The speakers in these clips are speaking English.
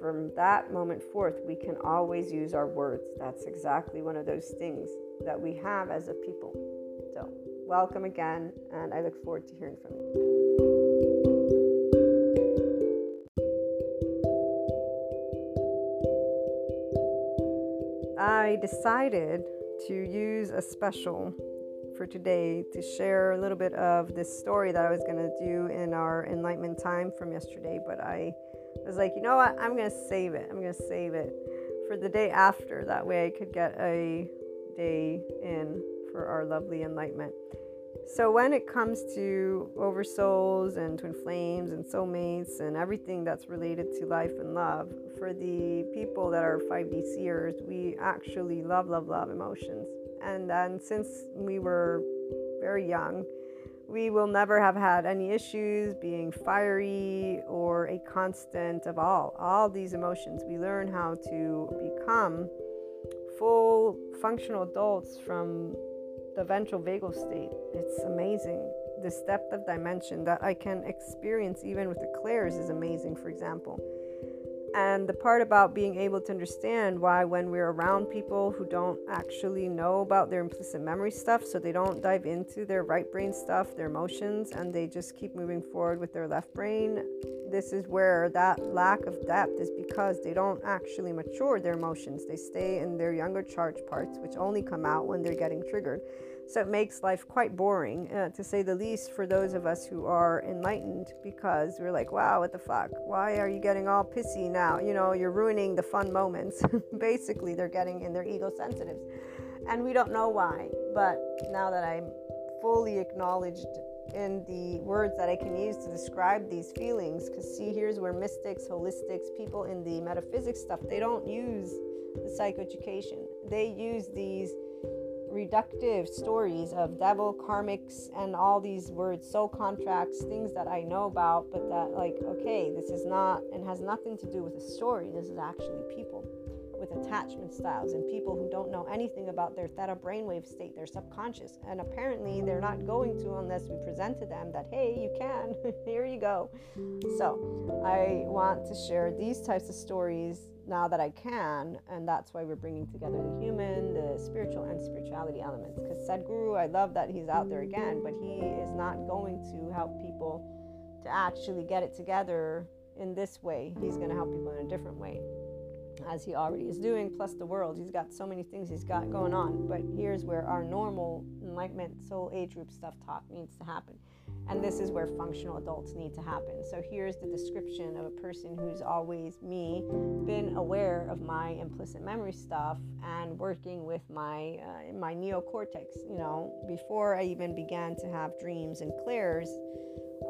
from that moment forth, we can always use our words. That's exactly one of those things that we have as a people. So, welcome again, and I look forward to hearing from you. I decided to use a special for today to share a little bit of this story that I was going to do in our enlightenment time from yesterday, but I was like, you know what? I'm going to save it. I'm going to save it for the day after. That way I could get a day in for our lovely enlightenment. So, when it comes to oversouls and twin flames and soulmates and everything that's related to life and love, for the people that are 5D seers, we actually love, love, love emotions. And then, since we were very young, we will never have had any issues being fiery or a constant of all. All these emotions, we learn how to become full functional adults from the ventral vagal state. It's amazing. This depth of dimension that I can experience even with the clairs is amazing, for example. And the part about being able to understand why, when we're around people who don't actually know about their implicit memory stuff, so they don't dive into their right brain stuff, their emotions, and they just keep moving forward with their left brain, this is where that lack of depth is because they don't actually mature their emotions. They stay in their younger charge parts, which only come out when they're getting triggered. So it makes life quite boring, uh, to say the least, for those of us who are enlightened because we're like, wow, what the fuck? Why are you getting all pissy now? You know, you're ruining the fun moments. Basically, they're getting in their ego sensitives. And we don't know why. But now that I'm fully acknowledged in the words that I can use to describe these feelings, because see, here's where mystics, holistics, people in the metaphysics stuff, they don't use the psychoeducation. They use these reductive stories of devil, karmics, and all these words, soul contracts, things that I know about, but that, like, okay, this is not and has nothing to do with a story. This is actually people with attachment styles and people who don't know anything about their theta brainwave state, their subconscious. And apparently, they're not going to unless we present to them that, hey, you can. Here you go. So, I want to share these types of stories now that I can, and that's why we're bringing together the human, the spiritual, and spirituality elements. Because Sadhguru, I love that he's out there again, but he is not going to help people to actually get it together in this way. He's going to help people in a different way, as he already is doing, plus the world. He's got so many things he's got going on. But here's where our normal enlightenment soul age group stuff talk needs to happen. And this is where functional adults need to happen. So here's the description of a person who's always me, been aware of my implicit memory stuff and working with my uh, my neocortex. You know, before I even began to have dreams and clairs,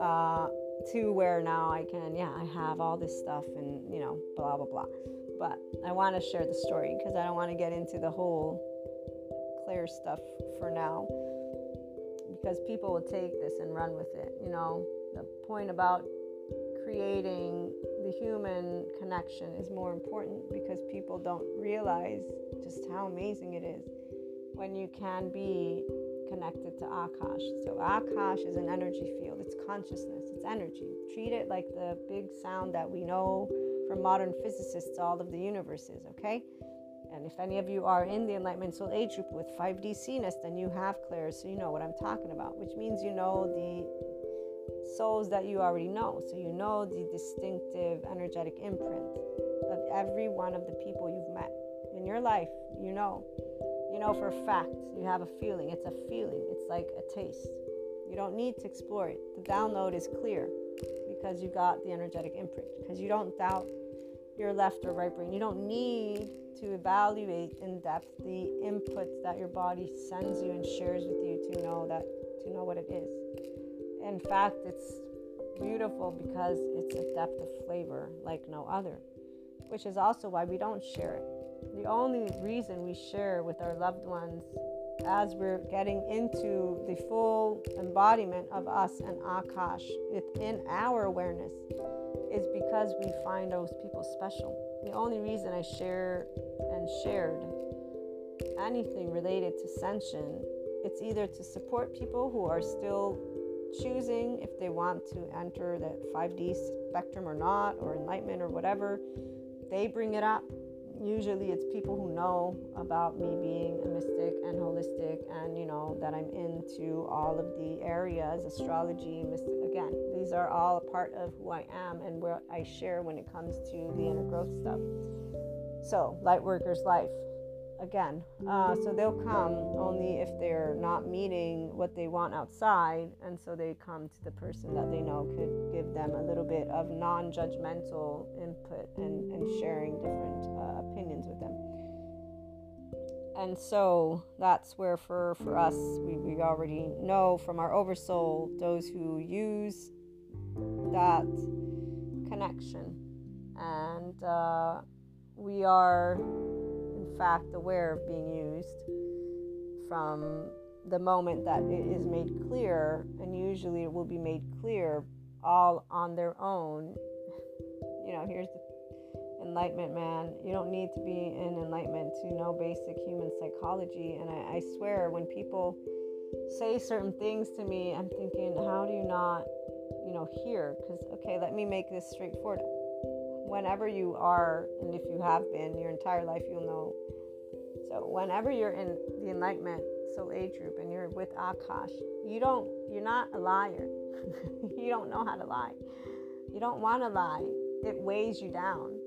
uh, to where now I can, yeah, I have all this stuff and you know, blah blah blah. But I want to share the story because I don't want to get into the whole clair stuff for now because people will take this and run with it. You know, the point about creating the human connection is more important because people don't realize just how amazing it is when you can be connected to Akash. So, Akash is an energy field, it's consciousness, it's energy. Treat it like the big sound that we know from modern physicists all of the universes, okay? And if any of you are in the Enlightenment Soul Age group with 5D CNES, then you have clairs, so you know what I'm talking about, which means you know the souls that you already know. So you know the distinctive energetic imprint of every one of the people you've met in your life. You know. You know for a fact. You have a feeling. It's a feeling. It's like a taste. You don't need to explore it. The download is clear because you got the energetic imprint. Because you don't doubt your left or right brain. You don't need to evaluate in depth the inputs that your body sends you and shares with you to know that to know what it is. In fact, it's beautiful because it's a depth of flavor like no other, which is also why we don't share it. The only reason we share with our loved ones as we're getting into the full embodiment of us and Akash within our awareness is because we find those people special. The only reason I share and shared anything related to Senshin, it's either to support people who are still choosing if they want to enter the 5D spectrum or not, or enlightenment or whatever. They bring it up usually it's people who know about me being a mystic and holistic and you know that i'm into all of the areas astrology mystic again these are all a part of who i am and where i share when it comes to the inner growth stuff. So light workers life again. Uh, so they'll come only if they're not meeting what they want outside, and so they come to the person that they know could give them a little bit of non judgmental input and, and sharing different uh, opinions with them. And so that's where, for, for us, we, we already know from our oversoul those who use that connection. And uh, we are fact aware of being used from the moment that it is made clear, and usually it will be made clear all on their own. You know, here's the enlightenment man. You don't need to be in enlightenment to know basic human psychology. And I, I swear, when people say certain things to me, I'm thinking, how do you not, you know, hear? Because, okay, let me make this straightforward whenever you are, and if you have been your entire life, you'll know. So whenever you're in the enlightenment soul age group and you're with Akash, you don't, you're not a liar. you don't know how to lie. You don't want to lie. It weighs you down.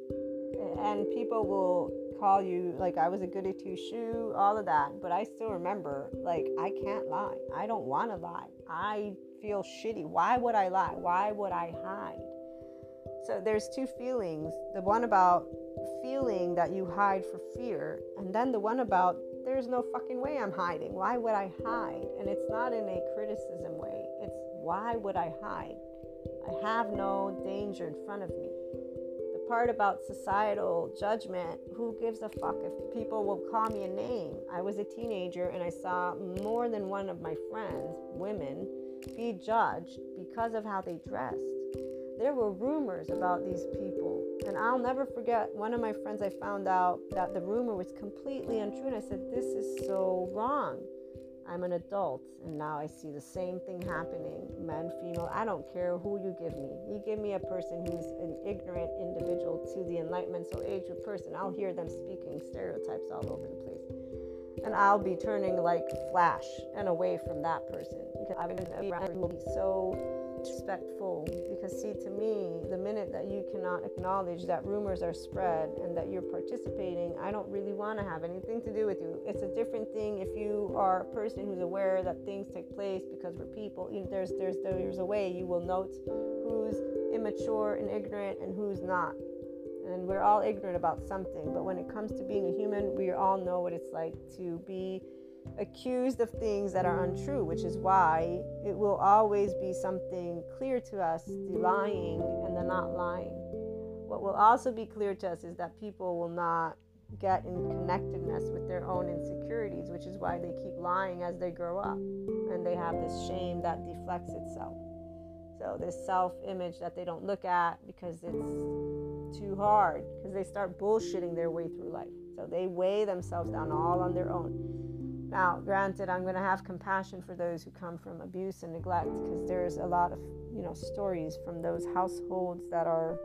And people will call you like I was a goody two shoe, all of that. But I still remember, like, I can't lie. I don't want to lie. I feel shitty. Why would I lie? Why would I hide? So there's two feelings. The one about feeling that you hide for fear, and then the one about there's no fucking way I'm hiding. Why would I hide? And it's not in a criticism way. It's why would I hide? I have no danger in front of me. The part about societal judgment, who gives a fuck if people will call me a name? I was a teenager and I saw more than one of my friends, women, be judged because of how they dressed there were rumors about these people. And I'll never forget one of my friends, I found out that the rumor was completely untrue. And I said, This is so wrong. I'm an adult, and now I see the same thing happening men, female. I don't care who you give me. You give me a person who's an ignorant individual to the enlightenment, so age of person, I'll hear them speaking stereotypes all over the place. And I'll be turning like flash and away from that person because I'm going to be so disrespectful because see to me the minute that you cannot acknowledge that rumors are spread and that you're participating i don't really want to have anything to do with you. It's a different thing if you are a person who's aware that things take place because we're people. There's there's there's a way you will note who's immature and ignorant and who's not. And we're all ignorant about something but when it comes to being a human we all know what it's like to be accused of things that are untrue, which is why it will always be something clear to us the lying and the not lying. What will also be clear to us is that people will not get in connectedness with their own insecurities, which is why they keep lying as they grow up. And they have this shame that deflects itself. So, this self image that they don't look at because it's too hard, because they start bullshitting their way through life. So, they weigh themselves down all on their own. Now, granted, I'm going to have compassion for those who come from abuse and neglect because there's a lot of, you know, stories from those households that are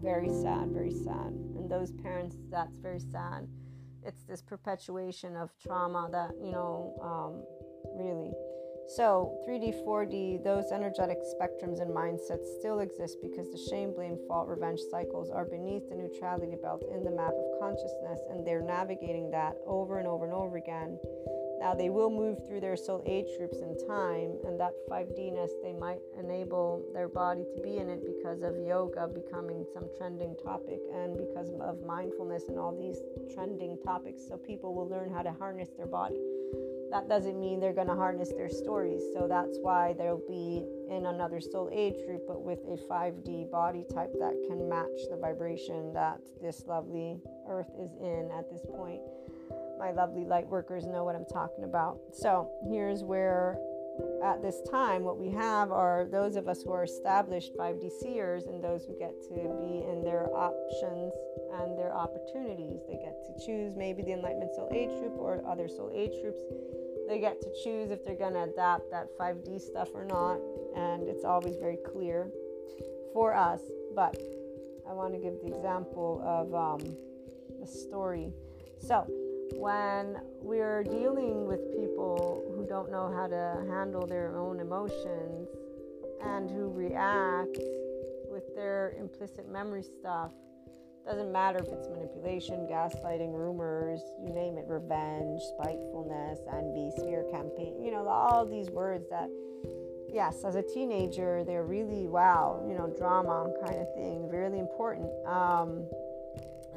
very sad, very sad. And those parents, that's very sad. It's this perpetuation of trauma that, you know, um, really so, 3D, 4D, those energetic spectrums and mindsets still exist because the shame, blame, fault, revenge cycles are beneath the neutrality belt in the map of consciousness, and they're navigating that over and over and over again. Now, they will move through their soul age groups in time, and that 5D ness, they might enable their body to be in it because of yoga becoming some trending topic and because of mindfulness and all these trending topics. So, people will learn how to harness their body that doesn't mean they're going to harness their stories. So that's why they'll be in another soul age group, but with a 5D body type that can match the vibration that this lovely earth is in at this point. My lovely light workers know what I'm talking about. So here's where, at this time, what we have are those of us who are established 5D seers and those who get to be in their options and their opportunities. They get to choose maybe the Enlightenment Soul Age group or other soul age groups they get to choose if they're going to adapt that 5D stuff or not, and it's always very clear for us. But I want to give the example of um, a story. So, when we're dealing with people who don't know how to handle their own emotions and who react with their implicit memory stuff Doesn't matter if it's manipulation, gaslighting, rumors, you name it, revenge, spitefulness, envy, smear campaign, you know, all these words that, yes, as a teenager, they're really, wow, you know, drama kind of thing, really important. Um,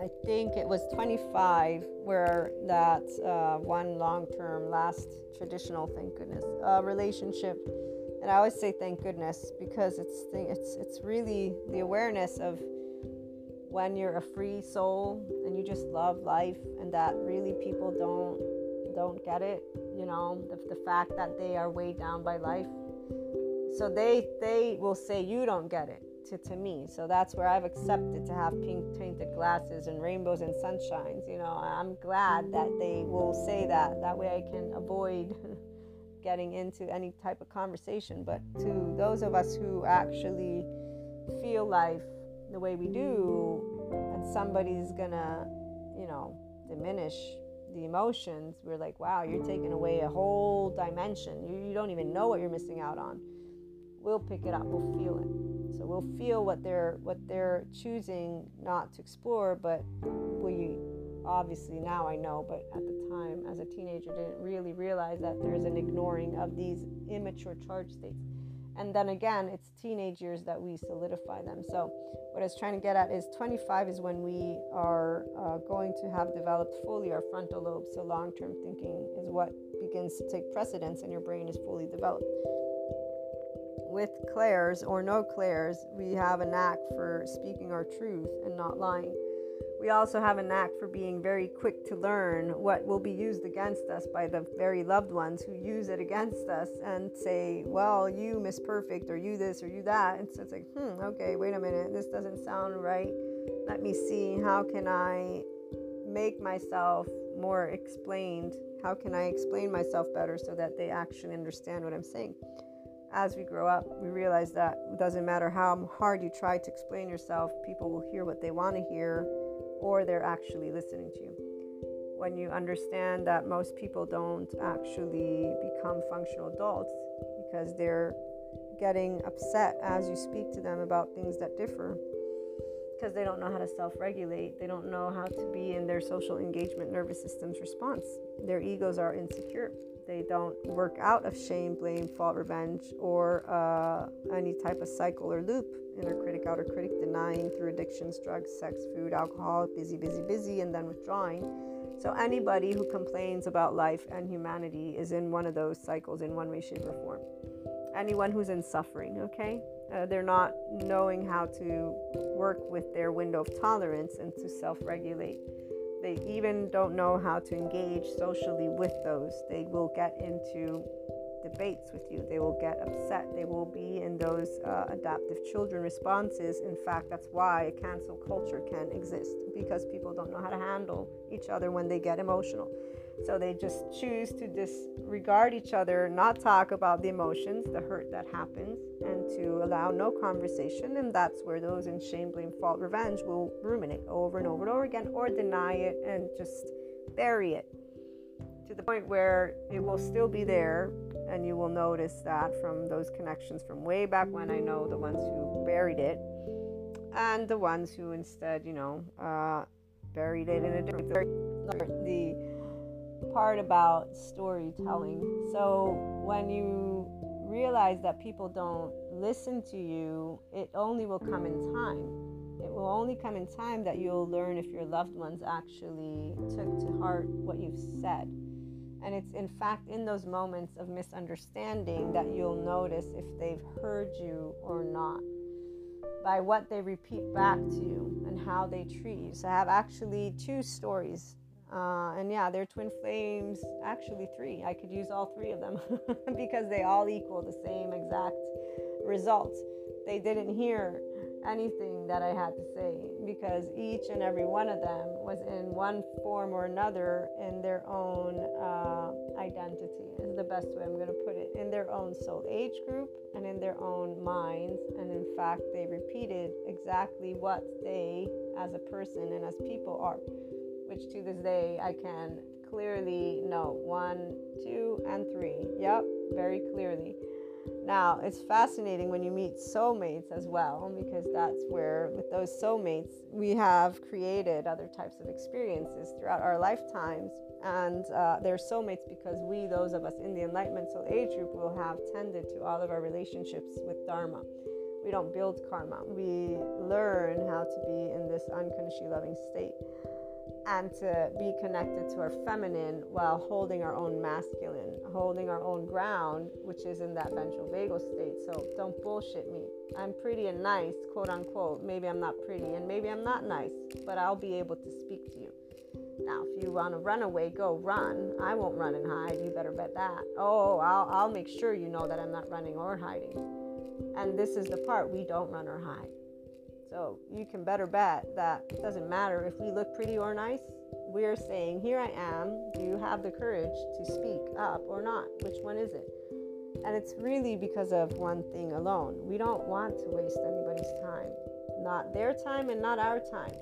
I think it was 25 where that uh, one long term, last traditional, thank goodness, uh, relationship. And I always say thank goodness because it's it's it's really the awareness of when you're a free soul and you just love life and that really people don't don't get it you know the, the fact that they are weighed down by life. So they they will say you don't get it to, to me. So that's where i've accepted to have pink tinted glasses and rainbows and sunshines you know. I'm glad that they will say that. That way i can avoid getting into any type of conversation. But to those of us who actually feel life the way we do and somebody's gonna you know diminish the emotions we're like wow you're taking away a whole dimension. You, you don't even know what you're missing out on. We'll pick it up we'll feel it. So we'll feel what they're what they're choosing not to explore but we obviously now i know but at the time as a teenager didn't really realize that there's an ignoring of these immature charge states and then again it's teenage years that we solidify them. So what i was trying to get at is 25 is when we are uh, going to have developed fully our frontal lobe. So long-term thinking is what begins to take precedence and your brain is fully developed. With clairs or no clairs we have a knack for speaking our truth and not lying we also have a knack for being very quick to learn what will be used against us by the very loved ones who use it against us and say, Well, you miss perfect, or you this, or you that. And so it's like, Hmm, okay, wait a minute, this doesn't sound right. Let me see, how can I make myself more explained? How can I explain myself better so that they actually understand what I'm saying? As we grow up, we realize that it doesn't matter how hard you try to explain yourself, people will hear what they want to hear or they're actually listening to you. When you understand that most people don't actually become functional adults because they're getting upset as you speak to them about things that differ because they don't know how to self regulate. They don't know how to be in their social engagement nervous system's response. Their egos are insecure. They don't work out of shame, blame, fault, revenge, or uh, any type of cycle or loop inner critic, outer critic, denying through addictions, drugs, sex, food, alcohol, busy, busy, busy, and then withdrawing. So anybody who complains about life and humanity is in one of those cycles in one way, shape, or form. Anyone who's in suffering, okay? Uh, they're not knowing how to work with their window of tolerance and to self regulate. They even don't know how to engage socially with those. They will get into debates with you. They will get upset. They will be in those uh, adaptive children responses. In fact, that's why a cancel culture can exist because people don't know how to handle each other when they get emotional. So they just choose to disregard each other, not talk about the emotions, the hurt that happens, and to allow no conversation. And that's where those in shame, blame, fault, revenge will ruminate over and over and over again or deny it and just bury it to the point where it will still be there and you will notice that from those connections from way back when I know the ones who buried it and the ones who instead, you know, uh, buried it in a different the part about storytelling. So when you realize that people don't listen to you, it only will come in time. It will only come in time that you'll learn if your loved ones actually took to heart what you've said. And it's in fact in those moments of misunderstanding that you'll notice if they've heard you or not by what they repeat back to you and how they treat you. So I have actually two stories. Uh, and yeah, they're twin flames, actually three. I could use all three of them because they all equal the same exact results. They didn't hear anything that I had to say because each and every one of them was in one form or another in their own uh, identity, is the best way I'm going to put it, in their own soul age group and in their own minds. And in fact, they repeated exactly what they, as a person and as people, are, which to this day I can clearly know one, two, and three. Yep, very clearly. Now, it's fascinating when you meet soulmates as well, because that's where, with those soulmates, we have created other types of experiences throughout our lifetimes. And uh, they're soulmates because we, those of us in the Enlightenment Soul Age group, will have tended to all of our relationships with Dharma. We don't build karma, we learn how to be in this unconditionally loving state and to be connected to our feminine while holding our own masculine, holding our own ground, which is in that ventral vagal state. So don't bullshit me. I'm pretty and nice, quote unquote. Maybe I'm not pretty and maybe I'm not nice, but I'll be able to speak to you. Now, if you want to run away, go run. I won't run and hide. You better bet that. Oh, I'll, I'll make sure you know that I'm not running or hiding. And this is the part we don't run or hide. So you can better bet that it doesn't matter if we look pretty or nice. We're saying, Here I am. Do you have the courage to speak up or not? Which one is it? And it's really because of one thing alone. We don't want to waste anybody's time, not their time and not our time.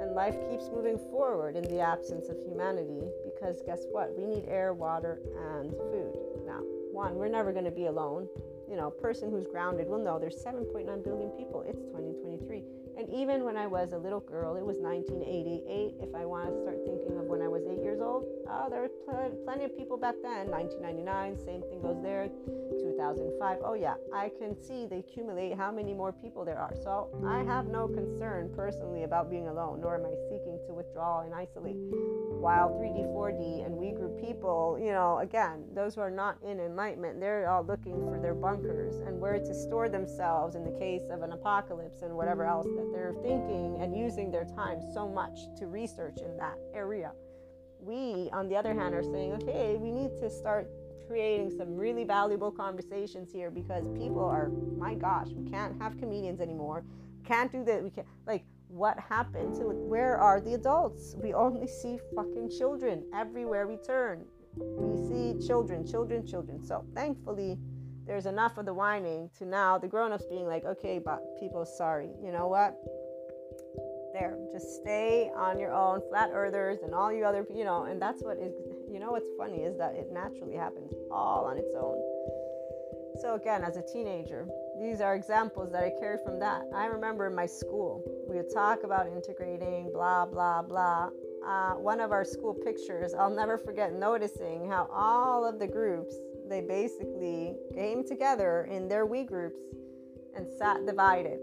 And life keeps moving forward in the absence of humanity because guess what? We need air, water, and food. Now, one, we're never going to be alone you know, person who's grounded will know there's 7.9 billion people. It's 2023. And even when I was a little girl, it was 1988. If I want to start thinking of when I was eight years old, oh, there were pl- plenty of people back then. 1999, same thing goes there. 2005, oh yeah, I can see they accumulate how many more people there are. So I have no concern personally about being alone, nor am I seeking to withdraw and isolate. While 3D, 4D, and we group people, you know, again, those who are not in enlightenment, they're all looking for their bunkers and where to store themselves in the case of an apocalypse and whatever else that they're thinking and using their time so much to research in that area. We, on the other hand, are saying, okay, we need to start creating some really valuable conversations here because people are, my gosh, we can't have comedians anymore. Can't do that. We can't, like, what happened to where are the adults? We only see fucking children everywhere we turn. We see children, children, children. So thankfully, there's enough of the whining to now the grown-ups being like, okay, but people, sorry, you know what? There, just stay on your own, flat earthers, and all you other, you know, and that's what is you know what's funny is that it naturally happens all on its own. So, again, as a teenager, these are examples that I carry from that. I remember in my school, we would talk about integrating, blah, blah, blah. Uh, one of our school pictures, I'll never forget noticing how all of the groups, they basically came together in their we groups and sat divided.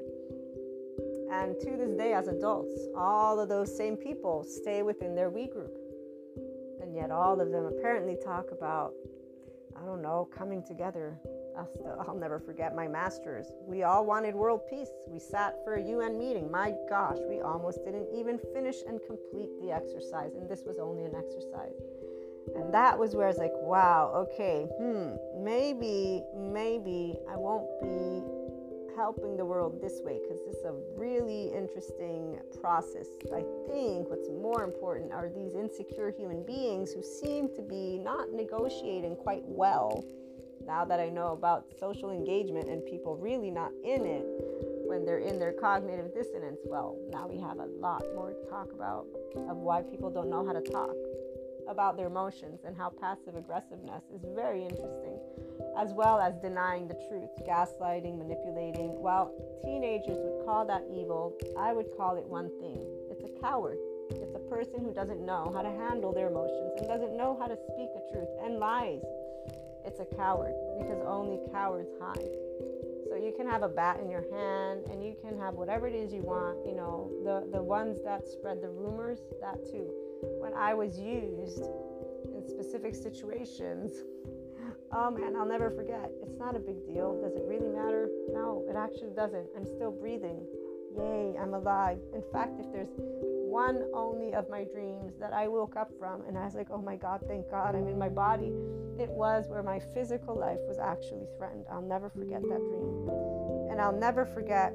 And to this day, as adults, all of those same people stay within their we group. And yet, all of them apparently talk about, I don't know, coming together. I'll, I'll never forget my masters. We all wanted world peace. We sat for a UN meeting. My gosh, we almost didn't even finish and complete the exercise. And this was only an exercise. And that was where I was like, wow, okay, hmm, maybe, maybe I won't be helping the world this way because this is a really interesting process. I think what's more important are these insecure human beings who seem to be not negotiating quite well now that I know about social engagement and people really not in it when they're in their cognitive dissonance. Well, now we have a lot more to talk about of why people don't know how to talk about their emotions and how passive aggressiveness is very interesting as well as denying the truth, gaslighting, manipulating. While teenagers would call that evil, I would call it one thing it's a coward. It's a person who doesn't know how to handle their emotions and doesn't know how to speak the truth and lies. It's a coward because only cowards hide. So you can have a bat in your hand and you can have whatever it is you want, you know, the, the ones that spread the rumors, that too. When I was used in specific situations, um, Oh man, I'll never forget. It's not a big deal. Does it really matter? No, it actually doesn't. I'm still breathing. Yay, I'm alive. In fact, if there's one only of my dreams that I woke up from and I was like, oh my God, thank God I'm in my body, it was where my physical life was actually threatened. I'll never forget that dream. And I'll never forget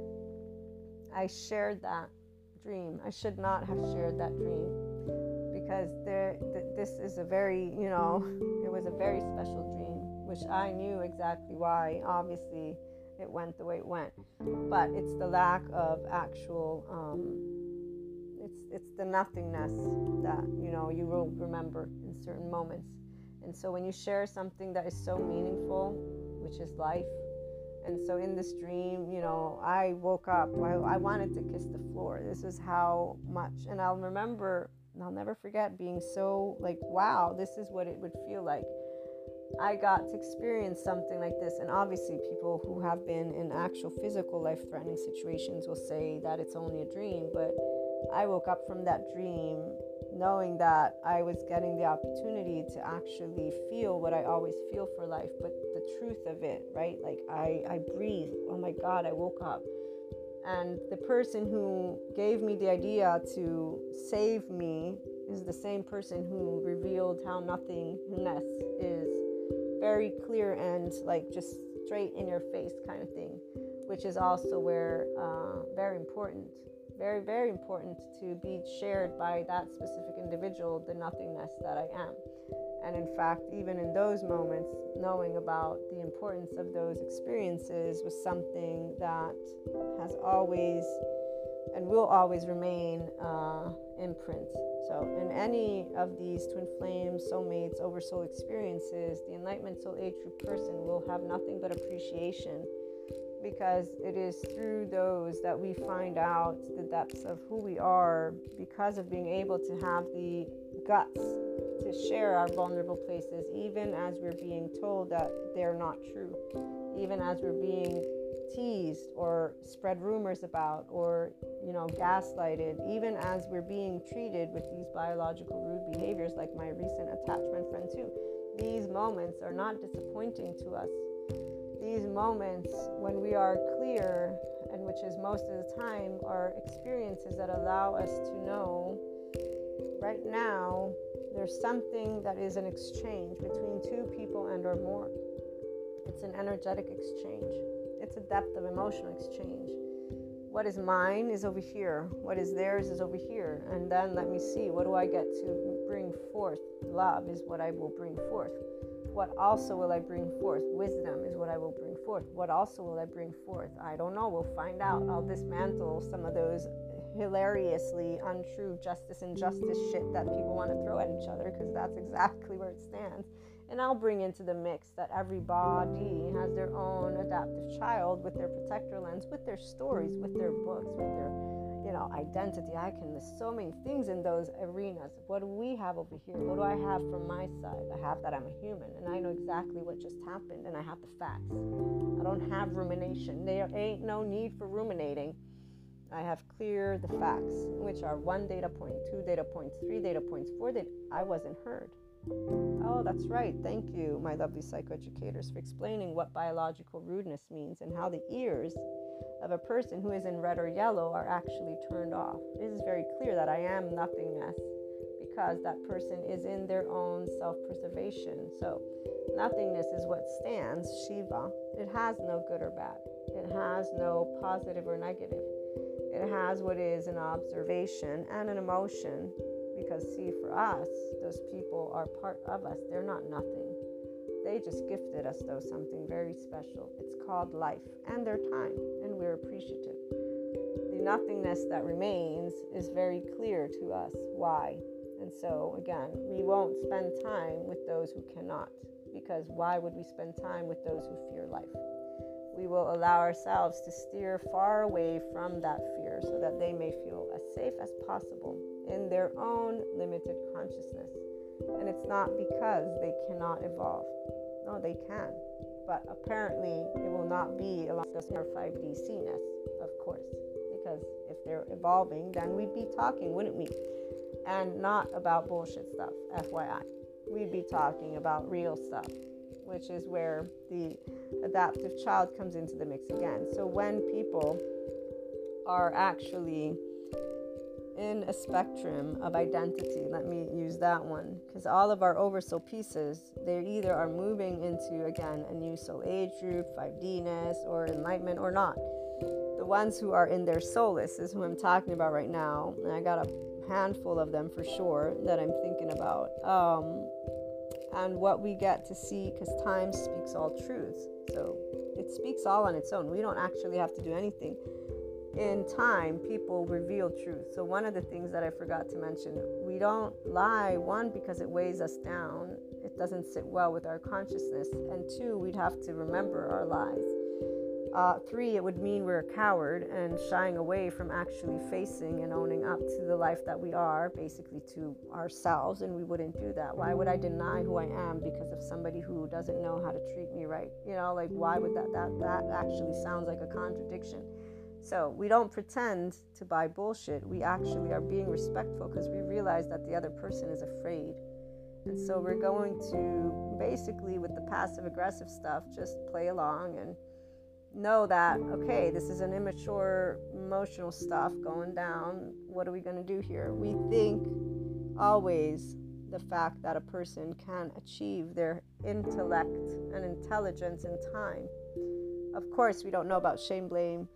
I shared that dream. I should not have shared that dream because there, th- this is a very, you know, it was a very special dream which I knew exactly why. Obviously, it went the way it went, but it's the lack of actual. Um, it's it's the nothingness that you know you will remember in certain moments, and so when you share something that is so meaningful which is life. And so in this dream, you know, I woke up. I, I wanted to kiss the floor. This is how much. And I'll remember, I'll never forget being so like, wow, this is what it would feel like. I got to experience something like this. And obviously, people who have been in actual physical life threatening situations will say that it's only a dream. But I woke up from that dream knowing that I was getting the opportunity to actually feel what I always feel for life, but the truth of it, right? Like I, I breathe. Oh my God, I woke up. And the person who gave me the idea to save me is the same person who revealed how nothingness is very clear and like just straight in your face kind of thing, which is also where uh, very important very, very important to be shared by that specific individual, the nothingness that I am. And in fact, even in those moments, knowing about the importance of those experiences was something that has always and will always remain uh, imprint. So, in any of these twin flames, soulmates, oversoul experiences, the enlightenment soul age group person will have nothing but appreciation because it is through those that we find out the depths of who we are because of being able to have the guts to share our vulnerable places, even as we're being told that they're not true, even as we're being teased or spread rumors about or you know gaslighted even as we're being treated with these biological rude behaviors like my recent attachment friend too. These moments are not disappointing to us these moments when we are clear, and which is most of the time, are experiences that allow us to know right now there's something that is an exchange between two people and or more. It's an energetic exchange. It's a depth of emotional exchange. What is mine is over here. What is theirs is over here. And then let me see, what do I get to bring forth? Love is what I will bring forth. What also will I bring forth? Wisdom is what I will bring forth. What also will I bring forth? I don't know. We'll find out. I'll dismantle some of those hilariously untrue justice and shit that people want to throw at each other because that's exactly where it stands. And I'll bring into the mix that everybody has their own adaptive child with their protector lens, with their stories, with their books, with their know, identity. I can list so many things in those arenas. What do we have over here? What do I have from my side? I have that I'm a human and I know exactly what just happened and I have the facts. I don't have rumination. There ain't no need for ruminating. I have clear the facts, which are one data point, two data points, three data points, four data. I wasn't heard. Oh, that's right. Thank you, my lovely psychoeducators, for explaining what biological rudeness means and how the ears of a person who is in red or yellow are actually turned off. It is very clear that I am nothingness because that person is in their own self preservation. So, nothingness is what stands, Shiva. It has no good or bad, it has no positive or negative. It has what is an observation and an emotion because, see, for us, those people are part of us, they're not nothing. They just gifted us, though, something very special. It's called life and their time, and we're appreciative. The nothingness that remains is very clear to us why. And so, again, we won't spend time with those who cannot, because why would we spend time with those who fear life? We will allow ourselves to steer far away from that fear so that they may feel as safe as possible in their own limited consciousness. And it's not because they cannot evolve. No, they can. But apparently, it will not be along the 5D C-ness, of course. Because if they're evolving, then we'd be talking, wouldn't we? And not about bullshit stuff, FYI. We'd be talking about real stuff, which is where the adaptive child comes into the mix again. So when people are actually in a spectrum of identity. Let me use that one because all of our oversoul pieces, they either are moving into again a new soul age group, 5Dness, or enlightenment, or not. The ones who are in their soulless is who I'm talking about right now, and I got a handful of them for sure that I'm thinking about. Um, and what we get to see because time speaks all truths, so it speaks all on its own. We don't actually have to do anything in time, people reveal truth. So, one of the things that I forgot to mention, we don't lie, one, because it weighs us down. It doesn't sit well with our consciousness. And two, we'd have to remember our lies. Uh, three, it would mean we're a coward and shying away from actually facing and owning up to the life that we are, basically to ourselves, and we wouldn't do that. Why would I deny who I am because of somebody who doesn't know how to treat me right? You know, like why would that that that actually sounds like a contradiction. So we don't pretend to buy bullshit. We actually are being respectful because we realize that the other person is afraid. And so we're going to basically, with the passive aggressive stuff, just play along and know that, okay, this is an immature emotional stuff going down. What are we going to do here? We think always the fact that a person can achieve their intellect and intelligence in time. Of course, we don't know about shame, blame,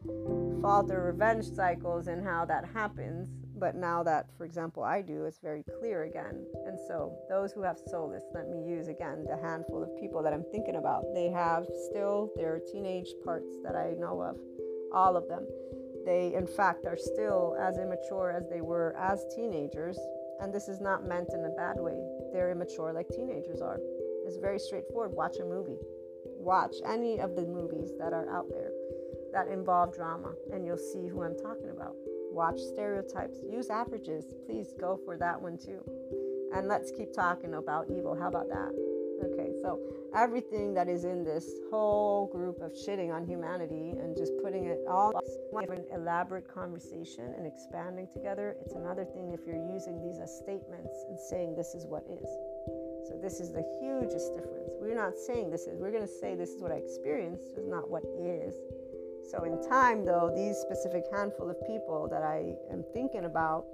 fault, or revenge cycles and how that happens. But now that, for example, I do, it's very clear again. And so, those who have solace, let me use again the handful of people that I'm thinking about. They have still their teenage parts that I know of, all of them. They, in fact, are still as immature as they were as teenagers. And this is not meant in a bad way. They're immature like teenagers are. It's very straightforward. Watch a movie. Watch any of the movies that are out there that involve drama, and you'll see who I'm talking about watch stereotypes, use averages. Please go for that one too. And let's keep talking about evil. How about that? Okay, so everything that is in this whole group of shitting on humanity and just putting it all in an elaborate conversation and expanding together, it's another thing if you're using these as statements and saying this is what is. So this is the hugest difference. We're not saying this is, we're going to say this is what I experienced, is not what is. So, in time, though, these specific handful of people that I am thinking about,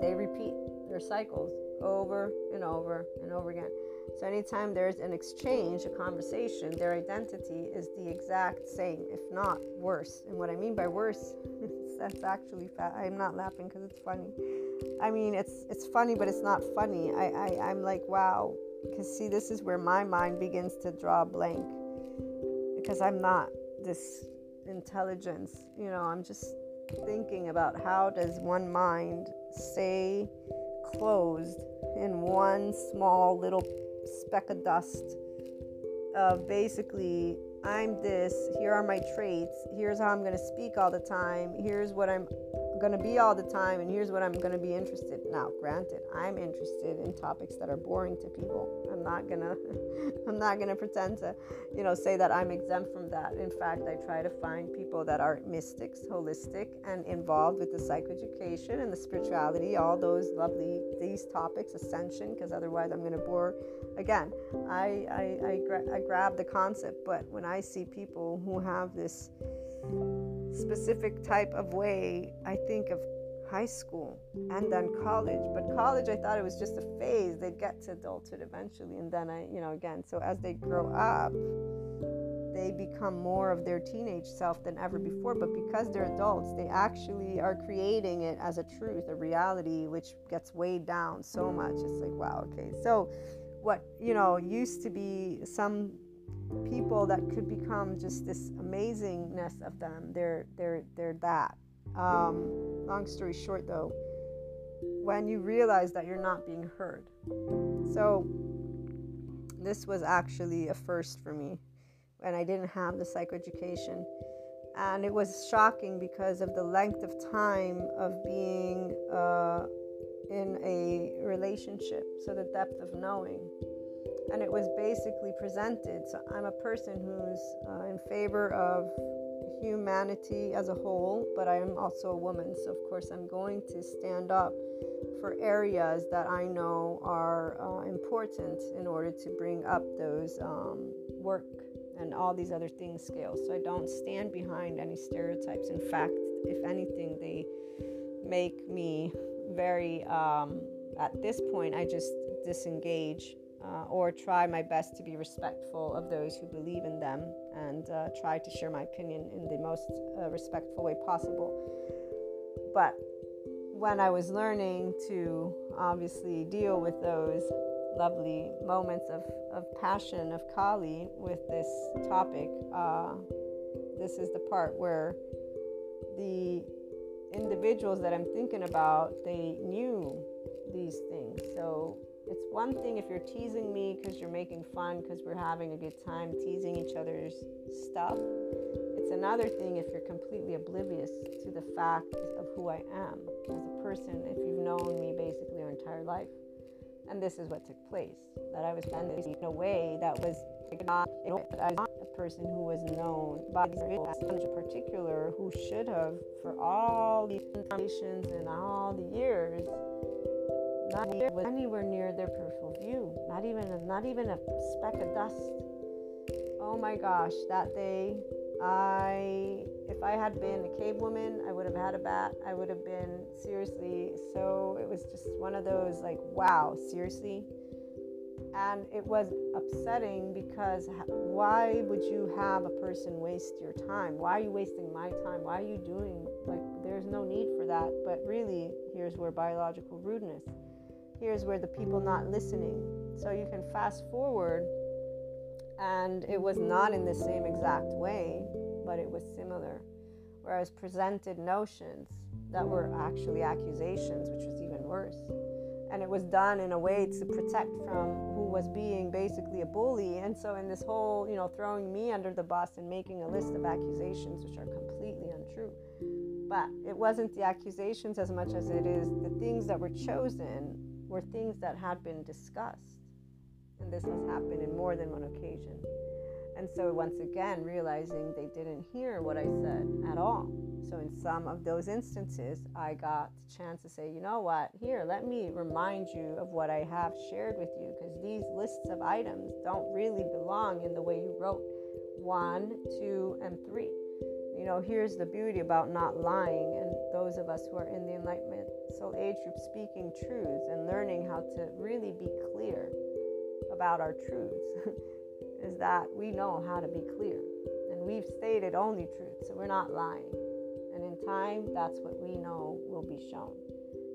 they repeat their cycles over and over and over again. So, anytime there's an exchange, a conversation, their identity is the exact same, if not worse. And what I mean by worse, that's actually fat. I'm not laughing because it's funny. I mean, it's it's funny, but it's not funny. I, I I'm like, wow, because see, this is where my mind begins to draw a blank because I'm not this intelligence. You know, I'm just thinking about how does one mind stay closed in one small little speck of dust of basically I'm this, here are my traits, here's how I'm going to speak all the time, here's what I'm to be all the time and here's what I'm to be interested. Now, granted, I'm interested in topics that are boring to people. I'm not to I'm not to pretend to, you know, say that I'm exempt from that. In fact, I try to find people that are mystics, holistic and involved with the psychoeducation and the spirituality, all those lovely these topics, ascension because otherwise I'm to bore again. I I I, gra- I grab the concept, but when I see people who have this specific type of way, I think of high school and then college. But college, I thought it was just a phase. They'd get to adulthood eventually. And then I, you know, again, so as they grow up, they become more of their teenage self than ever before. But because they're adults, they actually are creating it as a truth, a reality, which gets weighed down so much. It's like, wow, okay. So, what, you know, used to be some people that could become just this amazingness of them. They're they're they're that. Um, long story short, though, when you realize that you're not being heard, so this was actually a first for me, and I didn't have the psychoeducation, and it was shocking because of the length of time of being uh, in a relationship, so the depth of knowing and it was basically presented. So I'm a person who's uh, in favor of humanity as a whole, but I am also a woman. So, of course, I'm going to stand up for areas that I know are uh, important in order to bring up those um, work and all these other things scales. So, I don't stand behind any stereotypes. In fact, if anything, they make me very, um, at this point, I just disengage uh, or try my best to be respectful of those who believe in them and uh, try to share my opinion in the most uh, respectful way possible. But when I was learning to obviously deal with those lovely moments of, of passion of Kali with this topic, uh, this is the part where the individuals that I'm thinking about, they knew these things. So It's one thing if you're teasing me because you're making fun because we're having a good time teasing each other's stuff. It's another thing if you're completely oblivious to the fact of who I am as a person, if you've known me basically your entire life. And this is what took place that I was this in a way that was not, I was not a person who was known by these people in particular who should have, for all the generations and all the years, not was anywhere near their peripheral view. Not even a, not even a speck of dust. Oh my gosh, that day I if I had been a cave woman, I would have had a bat. I would have been seriously so it was just one of those like wow, seriously. And it was upsetting because why would you have a person waste your time? Why are you wasting my time? Why are you doing like there's no need for that. But really, here's where biological rudeness. Here's where the people not listening. So you can fast forward and it was not in the same exact way, but it was similar. Whereas presented notions that were actually accusations, which was even worse. And it was done in a way to protect from who was being basically a bully. And so, in this whole, you know, throwing me under the bus and making a list of accusations, which are completely untrue. But it wasn't the accusations as much as it is the things that were chosen were things that had been discussed and this has happened in more than one occasion. And so, once again, realizing they didn't hear what I said at all. So, in some of those instances, I got the chance to say, you know what, here, let me remind you of what I have shared with you, because these lists of items don't really belong in the way you wrote one, two, and three. You know, here's the beauty about not lying, and those of us who are in the Enlightenment Soul Age group speaking truths and learning how to really be clear about our truths is that we know how to be clear and we've stated only truth, so we're not lying. And in time, that's what we know will be shown.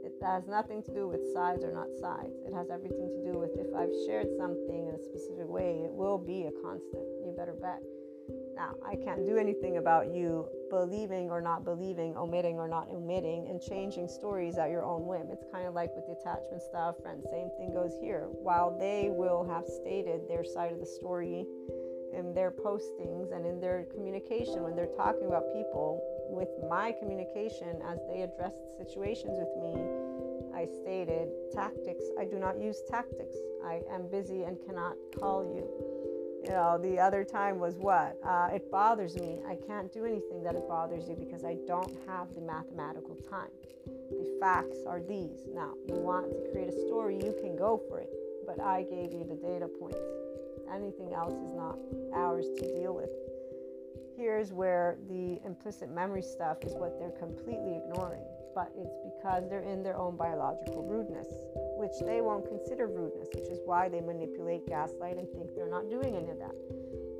It has nothing to do with sides or not sides. It has everything to do with if I've shared something in a specific way, it will be a constant. You better bet. Now, I can't do anything about you believing or not believing, omitting or not omitting, and changing stories at your own whim. It's kind of like with the attachment style friends. Same thing goes here. While they will have stated their side of the story in their postings and in their communication when they're talking about people, with my communication as they addressed situations with me, I stated tactics. I do not use tactics. I am busy and cannot call you you know the other time was what? Uh, it bothers me. I can't do anything that it bothers you because i don't have the mathematical time. The facts are these. Now you want to create a story you can go for it but i gave you the data points. Anything else is not ours to deal with. Here's where the implicit memory stuff is what they're completely ignoring but it's because they're in their own biological rudeness which they won't consider rudeness, which is why they manipulate, gaslight, and think they're not doing any of that.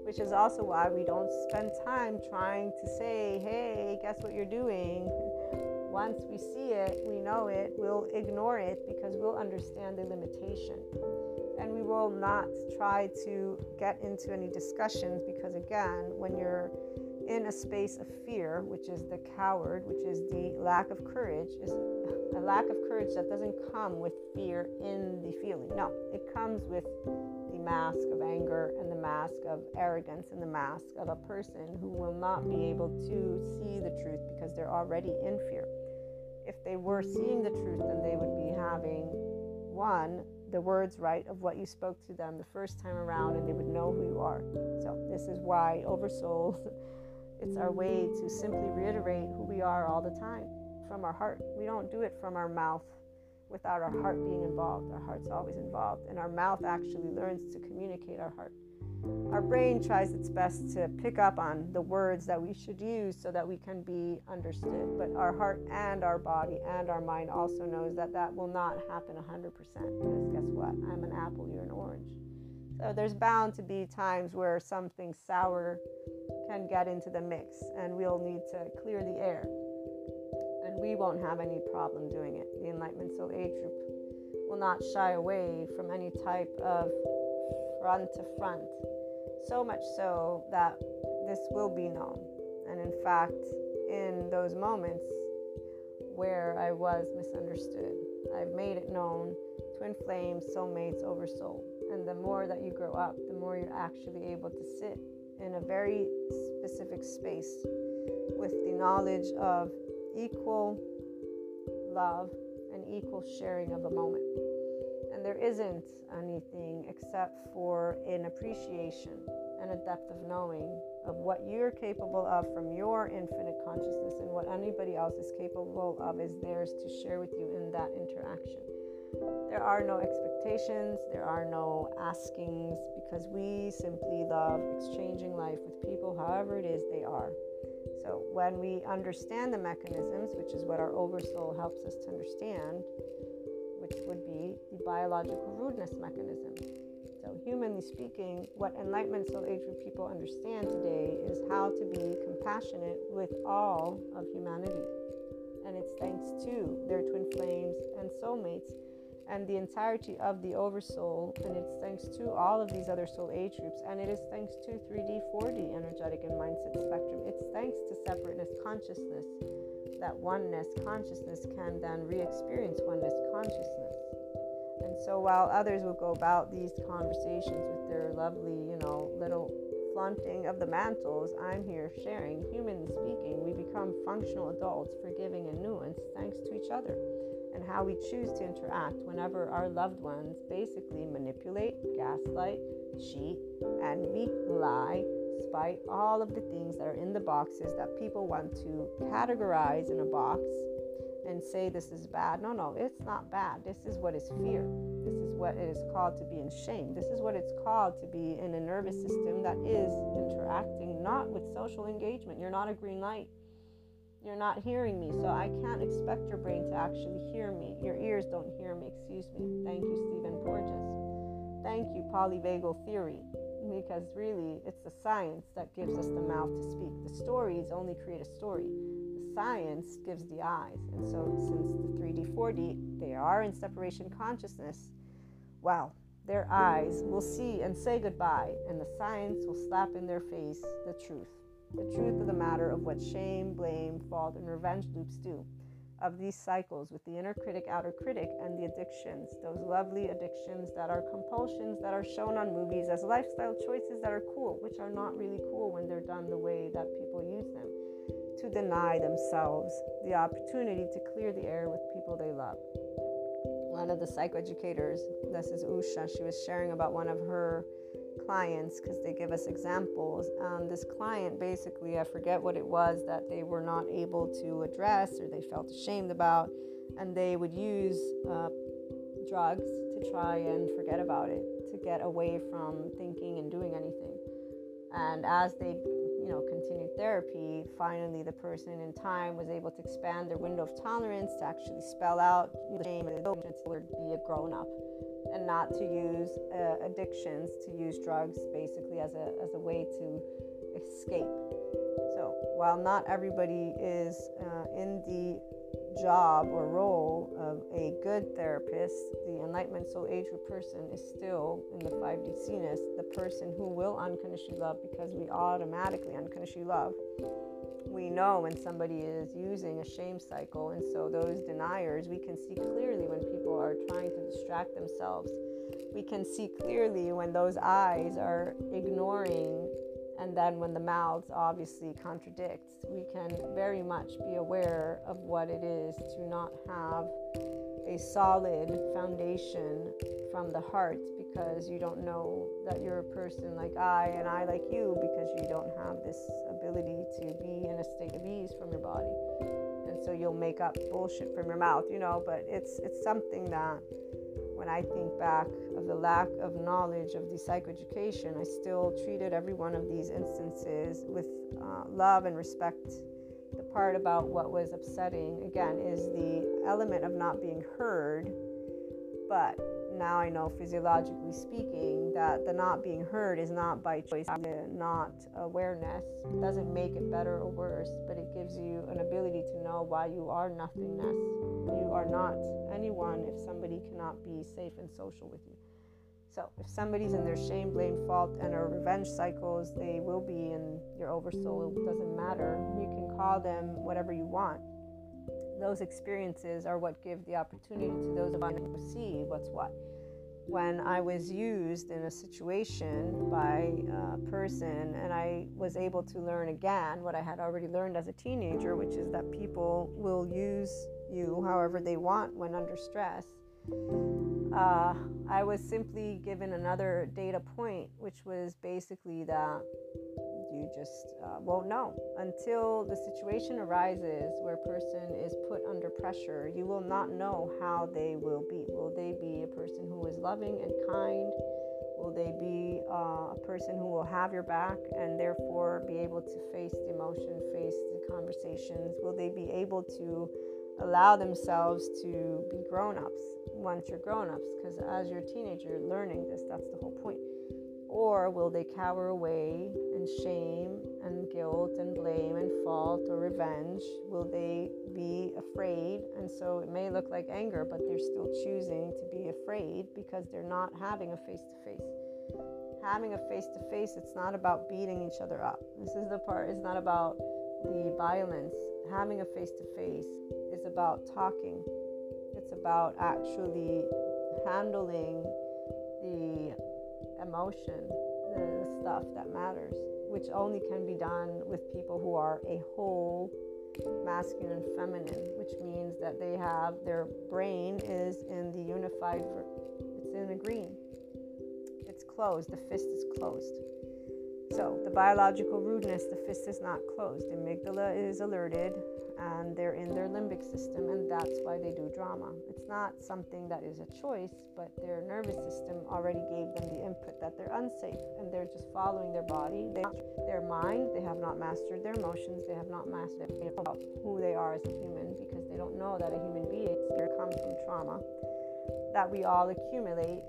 Which is also why we don't spend time trying to say, hey, guess what you're doing? Once we see it, we know it, we'll ignore it because we'll understand the limitation. And we will not try to get into any discussions because, again, when you're in a space of fear, which is the coward, which is the lack of courage, is a lack of courage that doesn't come with fear in the feeling. No, it comes with the mask of anger and the mask of arrogance and the mask of a person who will not be able to see the truth because they're already in fear. If they were seeing the truth, then they would be having one, the words right of what you spoke to them the first time around, and they would know who you are. So, this is why Oversoul It's our way to simply reiterate who we are all the time from our heart. We don't do it from our mouth without our heart being involved. Our heart's always involved, and our mouth actually learns to communicate our heart. Our brain tries its best to pick up on the words that we should use so that we can be understood. But our heart and our body and our mind also knows that that will not happen 100% because guess what? I'm an apple, you're an orange. So there's bound to be times where something sour can get into the mix and we'll need to clear the air. And we won't have any problem doing it. The Enlightenment Soul Age group will not shy away from any type of front to front. So much so that this will be known. And in fact, in those moments where I was misunderstood, I've made it known twin flames, soulmates, over oversoul. And the more that you grow up, the more you're actually able to sit in a very specific space with the knowledge of equal love and equal sharing of a moment. And there isn't anything except for an appreciation and a depth of knowing of what you're capable of from your infinite consciousness and what anybody else is capable of is theirs to share with you in that interaction. There are no expectations, there are no askings because we simply love exchanging life with people however it is they are. So, when we understand the mechanisms, which is what our oversoul helps us to understand, which would be the biological rudeness mechanism. So, humanly speaking, what Enlightenment Soul Age group people understand today is how to be compassionate with all of humanity. And it's thanks to their twin flames and soulmates and the entirety of the oversoul. And it's thanks to all of these other soul age groups. And it is thanks to 3D, 4D energetic and mindset spectrum. It's thanks to separateness consciousness that oneness consciousness can then re experience oneness consciousness. And so while others will go about these conversations with their lovely, you know, little flaunting of the mantles, I'm here sharing, human speaking, we become functional adults, forgiving and nuanced thanks to each other and how we choose to interact whenever our loved ones basically manipulate, gaslight, cheat, envy, lie, spite, all of the things that are in the boxes that people want to categorize in a box and say this is bad. No, no, it's not bad. This is what is fear. This is what it is called to be in shame. This is what it's called to be in a nervous system that is interacting not with social engagement. You're not a green light. You're not hearing me, so I can't expect your brain to actually hear me. Your ears don't hear me, excuse me. Thank you, Stephen Porges. Thank you, polyvagal theory, because really it's the science that gives us the mouth to speak. The stories only create a story, the science gives the eyes. And so, since the 3D, 4D, they are in separation consciousness, well, their eyes will see and say goodbye, and the science will slap in their face the truth the truth of the matter of what shame, blame, fault, and revenge loops do, of these cycles with the inner critic, outer critic, and the addictions, those lovely addictions that are compulsions that are shown on movies as lifestyle choices that are cool, which are not really cool when they're done the way that people use them, to deny themselves the opportunity to clear the air with people they love. One of the psychoeducators, this is Usha, she was sharing about one of her clients because they give us examples. Um, this client basically, I forget what it was that they were not able to address or they felt ashamed about, and they would use uh, drugs to try and forget about it, to get away from thinking and doing anything. And as they you know continued therapy finally the person in time was able to expand their window of tolerance to actually spell out the shame and be a grown up and not to use uh, addictions, to use drugs basically as a, as a way to escape. So while not everybody is uh, in the job or role of a good therapist, the Enlightenment Soul Age person is still in the 5D CNS, the person who will unconditionally love because we automatically unconditionally love we know when somebody is using a shame cycle. And so, those deniers, we can see clearly when people are trying to distract themselves. We can see clearly when those eyes are ignoring, and then when the mouths obviously contradicts. We can very much be aware of what it is to not have a solid foundation from the heart because you don't know that you're a person like I and I like you because you don't have this ability to be in a state of ease from your body. And so you'll make up bullshit from your mouth, you know, but it's it's something that when I think back of the lack of knowledge of the psychoeducation, I still treated every one of these instances with uh, love and respect the part about what was upsetting, again, is the element of not being heard. But now I know, physiologically speaking, that the not being heard is not by choice, the not awareness. It doesn't make it better or worse, but it gives you an ability to know why you are nothingness. You are not anyone if somebody cannot be safe and social with you. So if somebody's in their shame, blame, fault, and or revenge cycles, they will be in your oversoul. It doesn't matter. You can call them whatever you want. Those experiences are what give the opportunity to those of us to see what's what. When I was used in a situation by a person and I was able to learn again what I had already learned as a teenager, which is that people will use you however they want when under stress. Uh, I was simply given another data point, which was basically that you just uh, won't know until the situation arises where a person is put under pressure. You will not know how they will be. Will they be a person who is loving and kind? Will they be uh, a person who will have your back and therefore be able to face the emotion, face the conversations? Will they be able to allow themselves to be grown ups once you're grown ups? Because as you're a teenager, learning this, that's the whole point. Or will they cower away in shame and guilt and blame and fault or revenge? Will they be afraid? And so it may look like anger, but they're still choosing to be afraid because they're not having a face to face. Having a face to face, it's not about beating each other up. This is the part, it's not about the violence. Having a face to face is about talking, it's about actually handling the emotion, the, stuff that matters, which only can be done with people who are a whole masculine and feminine, which means that they have their brain is in the unified, it's in the green. It's closed, the fist is closed. So, the biological rudeness, the fist is not closed. Amygdala is alerted, and they're in their limbic system, and that's why they do drama. It's not something that is a choice, but their nervous system already gave them the input that they're unsafe, and they're just following their body, they, their mind. They have not mastered their emotions. They have not mastered who they are as a human because they don't know that a human being comes from trauma that we all accumulate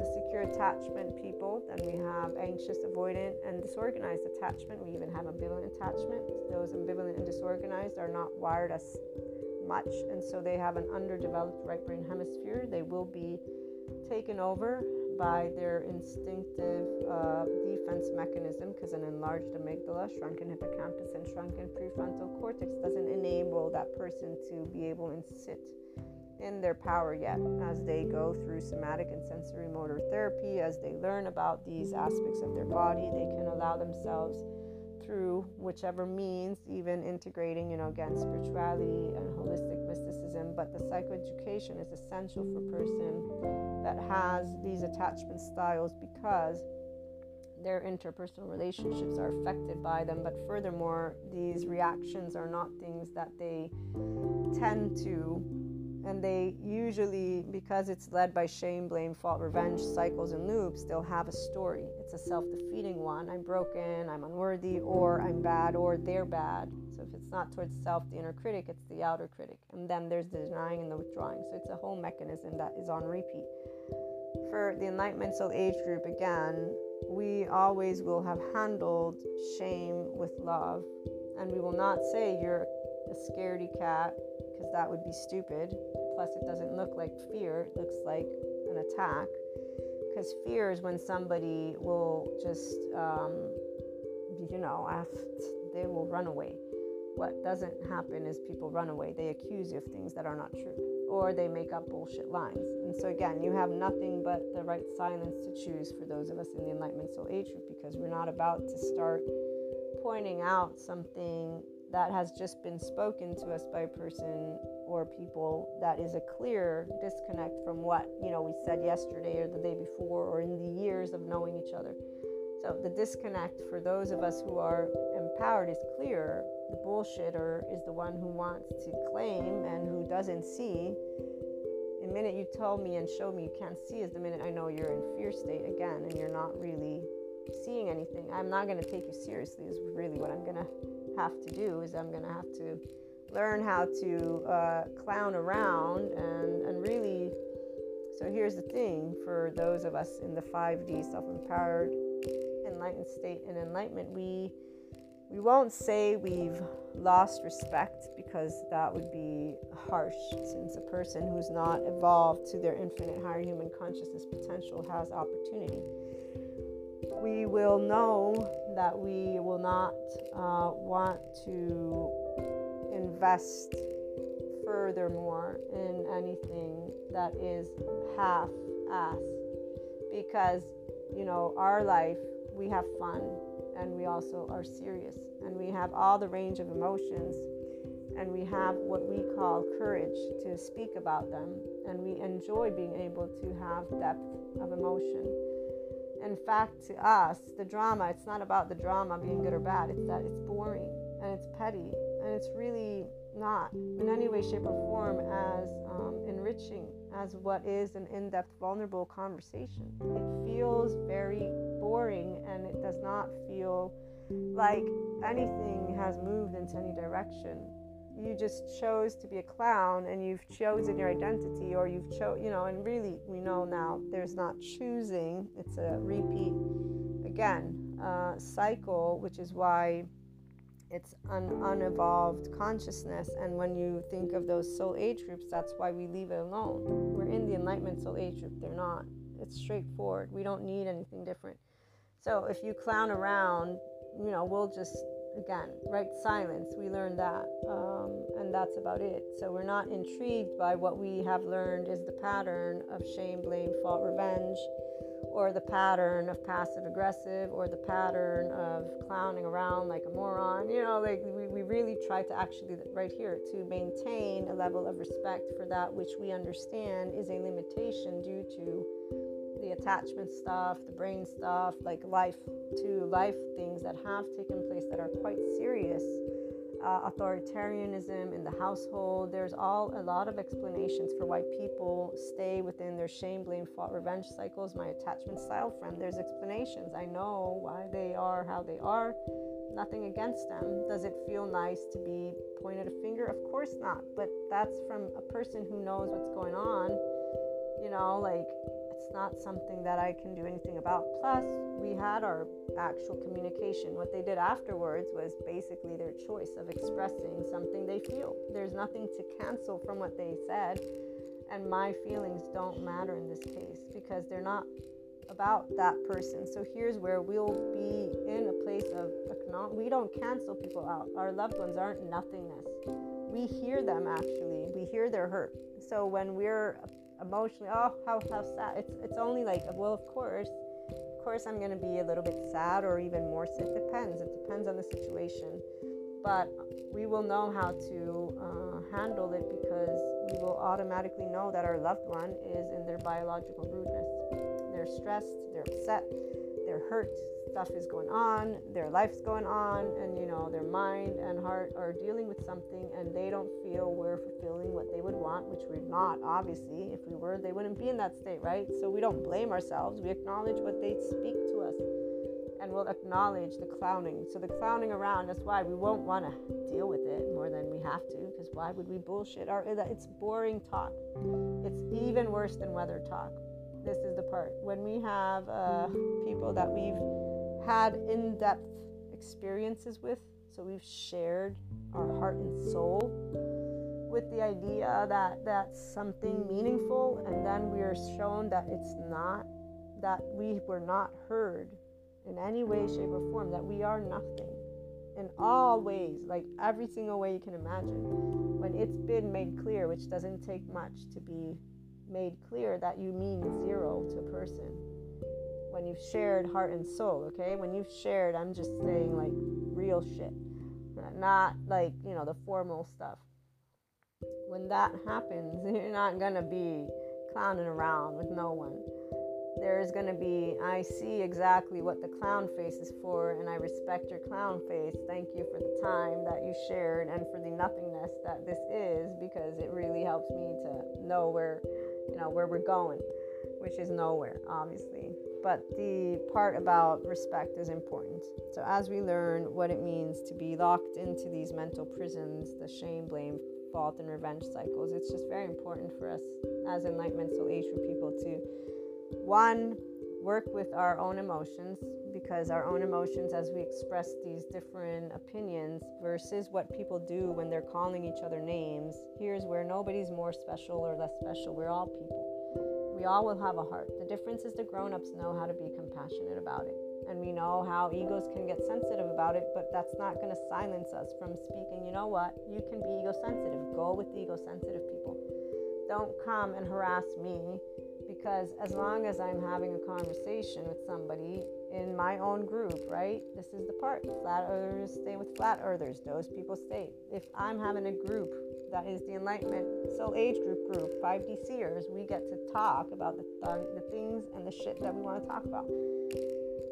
the secure attachment people, then we have anxious, avoidant, and disorganized attachment. We even have ambivalent attachment. Those ambivalent and disorganized are not wired as much, and so they have an underdeveloped right brain hemisphere. They will be taken over by their instinctive uh, defense mechanism because an enlarged amygdala, shrunken hippocampus, and shrunken prefrontal cortex doesn't enable that person to be able to sit in their power yet as they go through somatic and sensory motor therapy, as they learn about these aspects of their body, they can allow themselves through whichever means, even integrating, you know, again, spirituality and holistic mysticism. But the psychoeducation is essential for a person that has these attachment styles because their interpersonal relationships are affected by them. But furthermore, these reactions are not things that they tend to and they usually because it's led by shame blame fault revenge cycles and loops they'll have a story. It's a self-defeating one. I'm broken i'm unworthy or i'm bad or they're bad. So if it's not towards self the inner critic it's the outer critic. And then there's the denying and the withdrawing. So it's a whole mechanism that is on repeat. For the enlightenment soul age group again we always will have handled shame with love. And we will not say you're a scaredy cat because that would be stupid. Plus, it doesn't look like fear, it looks like an attack. Because fear is when somebody will just, um, you know, they will run away. What doesn't happen is people run away. They accuse you of things that are not true, or they make up bullshit lines. And so, again, you have nothing but the right silence to choose for those of us in the Enlightenment Soul Age group because we're not about to start pointing out something that has just been spoken to us by a person or people that is a clear disconnect from what you know we said yesterday or the day before or in the years of knowing each other. So the disconnect for those of us who are empowered is clear. The bullshitter is the one who wants to claim and who doesn't see. The minute you tell me and show me you can't see is the minute i know you're in fear state again and you're not really seeing anything i'm not going to take you seriously is really what i'm going to have to do is I'm going to have to learn how to uh, clown around and, and really. So here's the thing for those of us in the 5D self empowered enlightened state and enlightenment, we we won't say we've lost respect because that would be harsh since a person who's not evolved to their infinite higher human consciousness potential has opportunity we will know that we will not uh, want to invest furthermore in anything that is half ass because you know our life we have fun and we also are serious and we have all the range of emotions and we have what we call courage to speak about them and we enjoy being able to have depth of emotion in fact to us the drama it's not about the drama being good or bad. It's that it's boring and it's petty and it's really not in any way shape or form as um, enriching as what is an in-depth vulnerable conversation. It feels very boring and it does not feel like anything has moved into any direction you just chose to be a clown and you've chosen your identity or you've chose you know and really we know now there's not choosing it's a repeat again uh, cycle which is why it's an unevolved consciousness. And when you think of those soul age groups that's why we leave it alone. We're in the enlightenment soul age group. They're not. It's straightforward. We don't need anything different. So if you clown around you know we'll just again, right? Silence. We learned that, um, and that's about it. So we're not intrigued by what we have learned is the pattern of shame, blame, fault, revenge, or the pattern of passive aggressive, or the pattern of clowning around like a moron. You know, like we, we really try to actually, right here, to maintain a level of respect for that which we understand is a limitation due to the attachment stuff, the brain stuff, like life to life things that have taken place that are quite serious. Uh, authoritarianism in the household. There's all a lot of explanations for why people stay within their shame, blame, fault, revenge cycles. My attachment style friend, there's explanations. I know why they are how they are. Nothing against them. Does it feel nice to be pointed a finger? Of course not. But that's from a person who knows what's going on. You know, like not something that I can do anything about. Plus, we had our actual communication. What they did afterwards was basically their choice of expressing something they feel. There's nothing to cancel from what they said, and my feelings don't matter in this case because they're not about that person. So here's where we'll be in a place of we don't cancel people out. Our loved ones aren't nothingness. We hear them actually. We hear their hurt. So when we're emotionally oh how, how sad. It's it's only like well of course of course i'm going to be a little bit sad or even more it depends. It depends on the situation. But we will know how to uh, handle it because we will automatically know that our loved one is in their biological rudeness. They're stressed they're upset they're hurt stuff is going on, their life's going on, and you know, their mind and heart are dealing with something and they don't feel we're fulfilling what they would want, which we're not, obviously. If we were, they wouldn't be in that state, right? So we don't blame ourselves. We acknowledge what they speak to us and we'll acknowledge the clowning. So the clowning around, that's why we won't want to deal with it more than we have to, because why would we bullshit? Our, it's boring talk. It's even worse than weather talk. This is the part. When we have uh, people that we've had in depth experiences with. So we've shared our heart and soul with the idea that that's something meaningful, and then we are shown that it's not, that we were not heard in any way, shape, or form, that we are nothing in all ways, like every single way you can imagine. When it's been made clear, which doesn't take much to be made clear that you mean zero to a person when you've shared heart and soul, okay? When you've shared, I'm just saying like real shit, not like, you know, the formal stuff. When that happens, you're not gonna be clowning around with no one. There's gonna be, I see exactly what the clown face is for, and I respect your clown face. Thank you for the time that you shared and for the nothingness that this is, because it really helps me to know where, you know, where we're going, which is nowhere, obviously but the part about respect is important. So, as we learn what it means to be locked into these mental prisons, the shame, blame, fault, and revenge cycles, it's just very important for us as enlightenment soul age group people to one, work with our own emotions because our own emotions, as we express these different opinions, versus what people do when they're calling each other names, here's where nobody's more special or less special. We're all people we all will have a heart. The difference is the grown ups know how to be compassionate about it. And we know how egos can get sensitive about it, but that's not going to silence us from speaking. You know what? You can be ego sensitive. Go with the ego sensitive people. Don't come and harass me because as long as I'm having a conversation with somebody in my own group, right? This is the part. Flat earthers stay with flat earthers. Those people stay. If I'm having a group that is the Enlightenment Soul Age Group group, 5D Seers, we get to talk about the, th- the things and the shit that we want to talk about.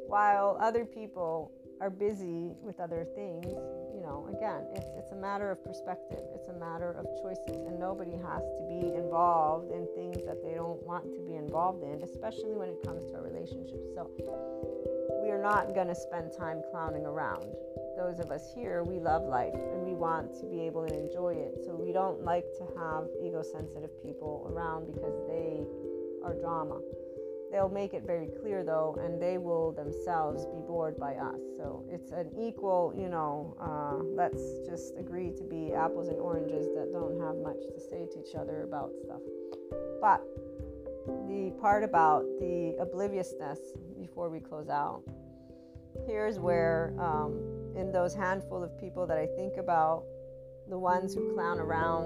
While other people are busy with other things, you know, again, it's, it's a matter of perspective, it's a matter of choices, and nobody has to be involved in things that they don't want to be involved in, especially when it comes to a relationship. So, we are not going to spend time clowning around. Those of us here, we love life and we want to be able to enjoy it. So, we don't like to have ego sensitive people around because they are drama. They'll make it very clear though, and they will themselves be bored by us. So it's an equal, you know, uh, let's just agree to be apples and oranges that don't have much to say to each other about stuff. But the part about the obliviousness before we close out, here's where, um, in those handful of people that I think about, the ones who clown around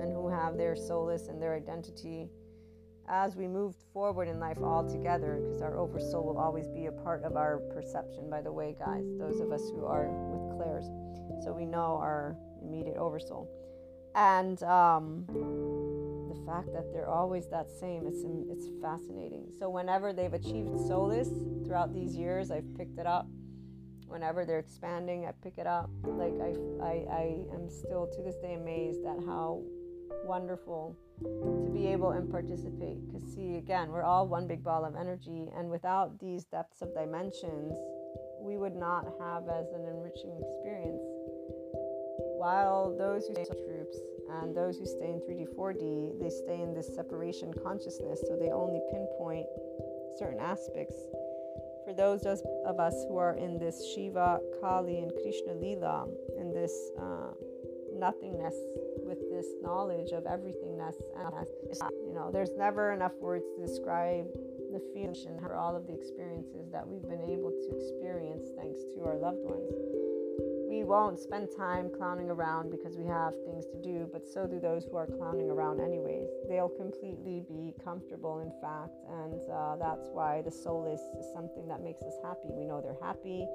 and who have their solace and their identity as we move forward in life all together, because our oversoul will always be a part of our perception, by the way, guys, those of us who are with clairs. So we know our immediate oversoul. And um, the fact that they're always that same, it's, it's fascinating. So whenever they've achieved solace throughout these years, I've picked it up. Whenever they're expanding, I pick it up. Like I, I, I am still to this day amazed at how wonderful to be able and participate. Because, see, again, we're all one big ball of energy, and without these depths of dimensions, we would not have as an enriching experience. While those who stay in troops and those who stay in 3D, 4D, they stay in this separation consciousness, so they only pinpoint certain aspects. For those of us who are in this Shiva, Kali, and Krishna Lila, in this uh, nothingness with this knowledge of everythingness and you know there's never enough words to describe the feeling for all of the experiences that we've been able to experience thanks to our loved ones we won't spend time clowning around because we have things to do, but so do those who are clowning around anyways. They'll completely be comfortable, in fact, and uh, that's why the solace is something that makes us happy. We know they're happy,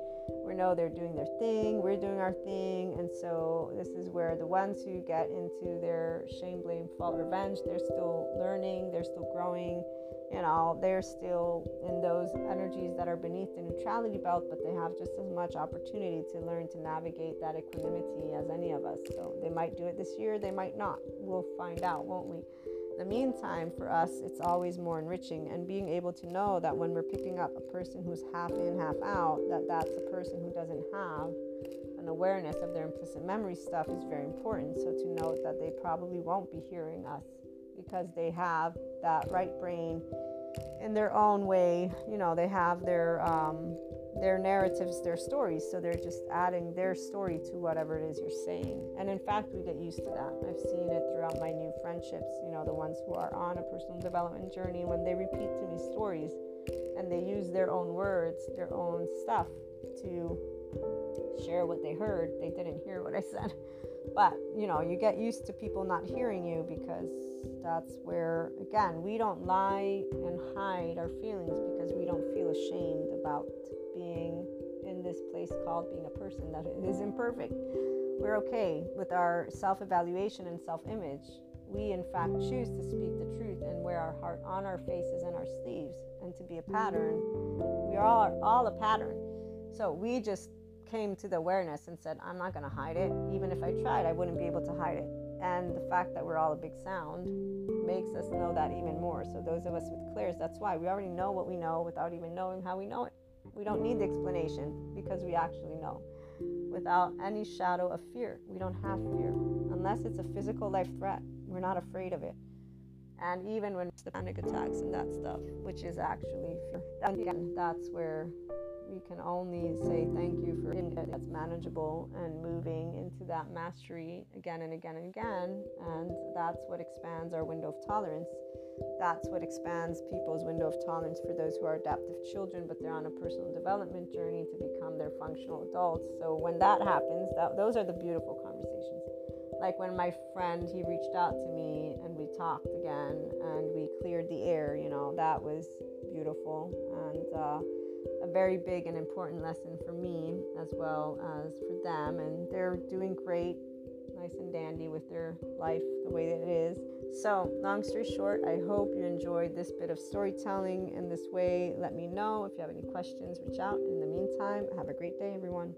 we know they're doing their thing, we're doing our thing, and so this is where the ones who get into their shame, blame, fault, revenge, they're still learning, they're still growing you know, they're still in those energies that are beneath the neutrality belt, but they have just as much opportunity to learn to navigate that equanimity as any of us. So they might do it this year, they might not. We'll find out, won't we? The meantime, for us, it's always more enriching, and being able to know that when we're picking up a person who's half in, half out, that that's a person who doesn't have an awareness of their implicit memory stuff is very important. So to note that they probably won't be hearing us because they have that right brain in their own way. You know, they have their um, their narratives, their stories, so they're just adding their story to whatever it is you're saying. And in fact, we get used to that. I've seen it throughout my new friendships. You know, the ones who are on a personal development journey when they repeat to me stories and they use their own words, their own stuff to share what they heard. They didn't hear what I said. But, you know, you get used to people not hearing you because that's where, again, we don't lie and hide our feelings because we don't feel ashamed about being in this place called being a person that is imperfect. We're okay with our self evaluation and self image. We, in fact, choose to speak the truth and wear our heart on our faces and our sleeves and to be a pattern. We are all, all a pattern. So we just came to the awareness and said, I'm not going to hide it. Even if I tried, I wouldn't be able to hide it. And the fact that we're all a big sound makes us know that even more. So, those of us with clairs, that's why we already know what we know without even knowing how we know it. We don't need the explanation because we actually know without any shadow of fear. We don't have fear unless it's a physical life threat. We're not afraid of it. And even when it's the panic attacks and that stuff, which is actually fear, again, that's where we can only say thank you for that's manageable and moving into that mastery again and again and again. And that's what expands our window of tolerance. That's what expands people's window of tolerance for those who are adaptive children, but they're on a personal development journey to become their functional adults. So when that happens, that, those are the beautiful conversations. Like when my friend he reached out to me and we talked again and we cleared the air. You know that was beautiful and. Uh, a very big and important lesson for me as well as for them. And they're doing great, nice and dandy with their life the way that it is. So, long story short, I hope you enjoyed this bit of storytelling in this way. Let me know if you have any questions, reach out. In the meantime, have a great day, everyone.